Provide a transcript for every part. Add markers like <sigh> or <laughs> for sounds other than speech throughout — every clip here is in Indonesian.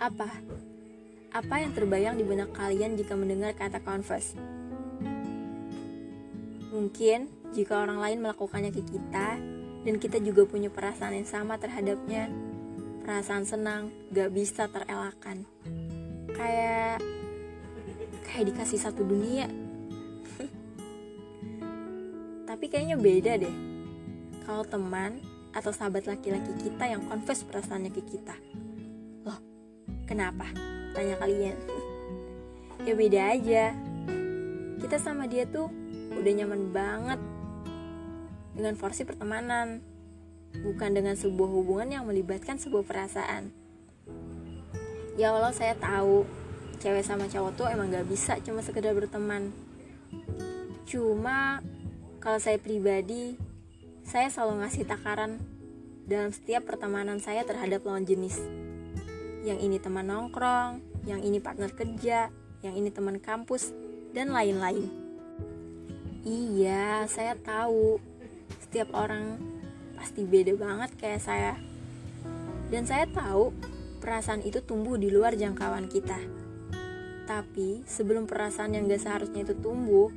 Apa? Apa yang terbayang di benak kalian jika mendengar kata converse? Mungkin jika orang lain melakukannya ke kita dan kita juga punya perasaan yang sama terhadapnya, perasaan senang gak bisa terelakkan. Kayak kayak dikasih satu dunia. <laughs> Tapi kayaknya beda deh. Kalau teman atau sahabat laki-laki kita yang confess perasaannya ke kita. Kenapa? tanya kalian. Ya beda aja. Kita sama dia tuh udah nyaman banget dengan porsi pertemanan bukan dengan sebuah hubungan yang melibatkan sebuah perasaan. Ya Allah saya tahu cewek sama cowok tuh emang gak bisa cuma sekedar berteman. Cuma kalau saya pribadi saya selalu ngasih takaran dalam setiap pertemanan saya terhadap lawan jenis yang ini teman nongkrong, yang ini partner kerja, yang ini teman kampus, dan lain-lain. Iya, saya tahu setiap orang pasti beda banget kayak saya. Dan saya tahu perasaan itu tumbuh di luar jangkauan kita. Tapi sebelum perasaan yang gak seharusnya itu tumbuh,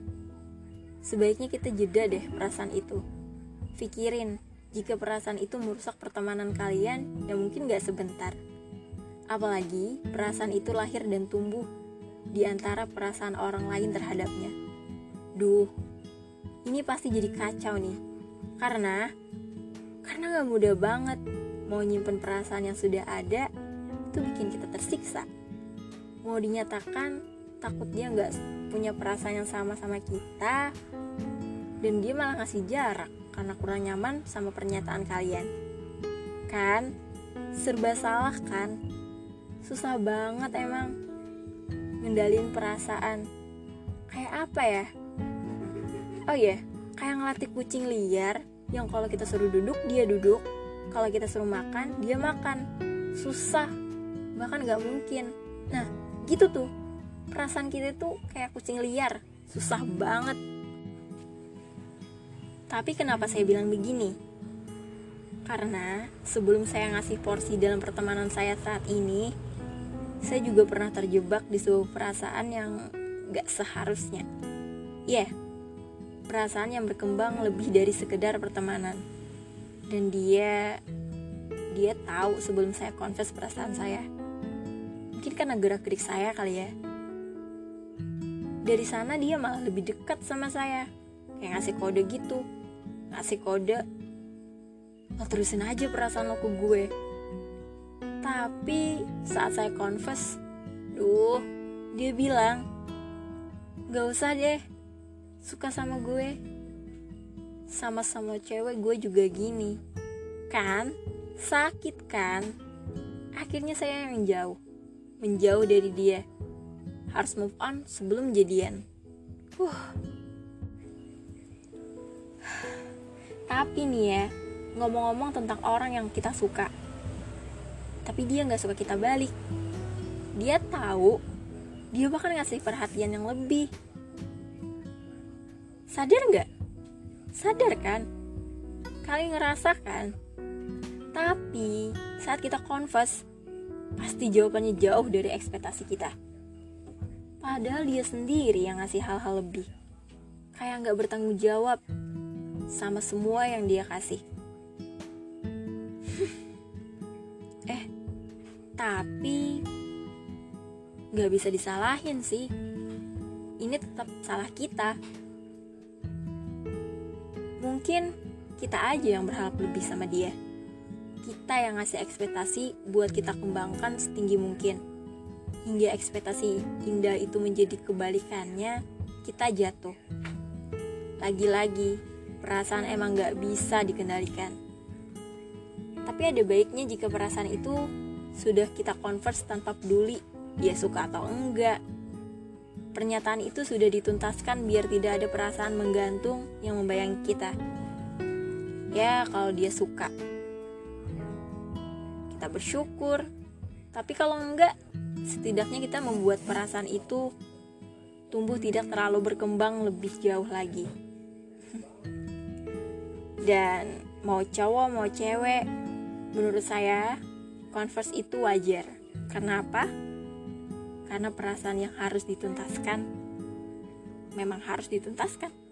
sebaiknya kita jeda deh perasaan itu. Pikirin, jika perasaan itu merusak pertemanan kalian yang mungkin gak sebentar. Apalagi perasaan itu lahir dan tumbuh di antara perasaan orang lain terhadapnya. Duh, ini pasti jadi kacau nih. Karena karena gak mudah banget mau nyimpen perasaan yang sudah ada itu bikin kita tersiksa. Mau dinyatakan takut dia nggak punya perasaan yang sama sama kita dan dia malah ngasih jarak karena kurang nyaman sama pernyataan kalian. Kan? Serba salah kan? Susah banget emang ngendalin perasaan. Kayak apa ya? Oh ya kayak ngelatih kucing liar yang kalau kita suruh duduk dia duduk. Kalau kita suruh makan dia makan. Susah bahkan nggak mungkin. Nah gitu tuh. Perasaan kita tuh kayak kucing liar. Susah banget. Tapi kenapa saya bilang begini? Karena sebelum saya ngasih porsi dalam pertemanan saya saat ini saya juga pernah terjebak di sebuah perasaan yang gak seharusnya. Ya, yeah, perasaan yang berkembang lebih dari sekedar pertemanan. Dan dia dia tahu sebelum saya confess perasaan saya. Mungkin karena gerak-gerik saya kali ya. Dari sana dia malah lebih dekat sama saya. Kayak ngasih kode gitu. Ngasih kode. Lo terusin aja perasaan lo ke gue tapi saat saya confess, duh, dia bilang, gak usah deh, suka sama gue. Sama-sama cewek gue juga gini. Kan? Sakit kan? Akhirnya saya yang menjauh. Menjauh dari dia. Harus move on sebelum jadian. Uh. Tapi nih ya, ngomong-ngomong tentang orang yang kita suka tapi dia nggak suka kita balik. Dia tahu dia bakal ngasih perhatian yang lebih. Sadar nggak? Sadar kan? Kalian ngerasa kan? Tapi saat kita confess pasti jawabannya jauh dari ekspektasi kita. Padahal dia sendiri yang ngasih hal-hal lebih. Kayak nggak bertanggung jawab sama semua yang dia kasih tapi gak bisa disalahin sih. Ini tetap salah kita. Mungkin kita aja yang berharap lebih sama dia. Kita yang ngasih ekspektasi buat kita kembangkan setinggi mungkin. Hingga ekspektasi indah itu menjadi kebalikannya kita jatuh. Lagi-lagi perasaan emang gak bisa dikendalikan. Tapi ada baiknya jika perasaan itu sudah kita converse tanpa peduli dia suka atau enggak. Pernyataan itu sudah dituntaskan biar tidak ada perasaan menggantung yang membayangi kita. Ya, kalau dia suka. Kita bersyukur. Tapi kalau enggak, setidaknya kita membuat perasaan itu tumbuh tidak terlalu berkembang lebih jauh lagi. <laughs> Dan mau cowok mau cewek, menurut saya Converse itu wajar Karena apa? Karena perasaan yang harus dituntaskan memang harus dituntaskan.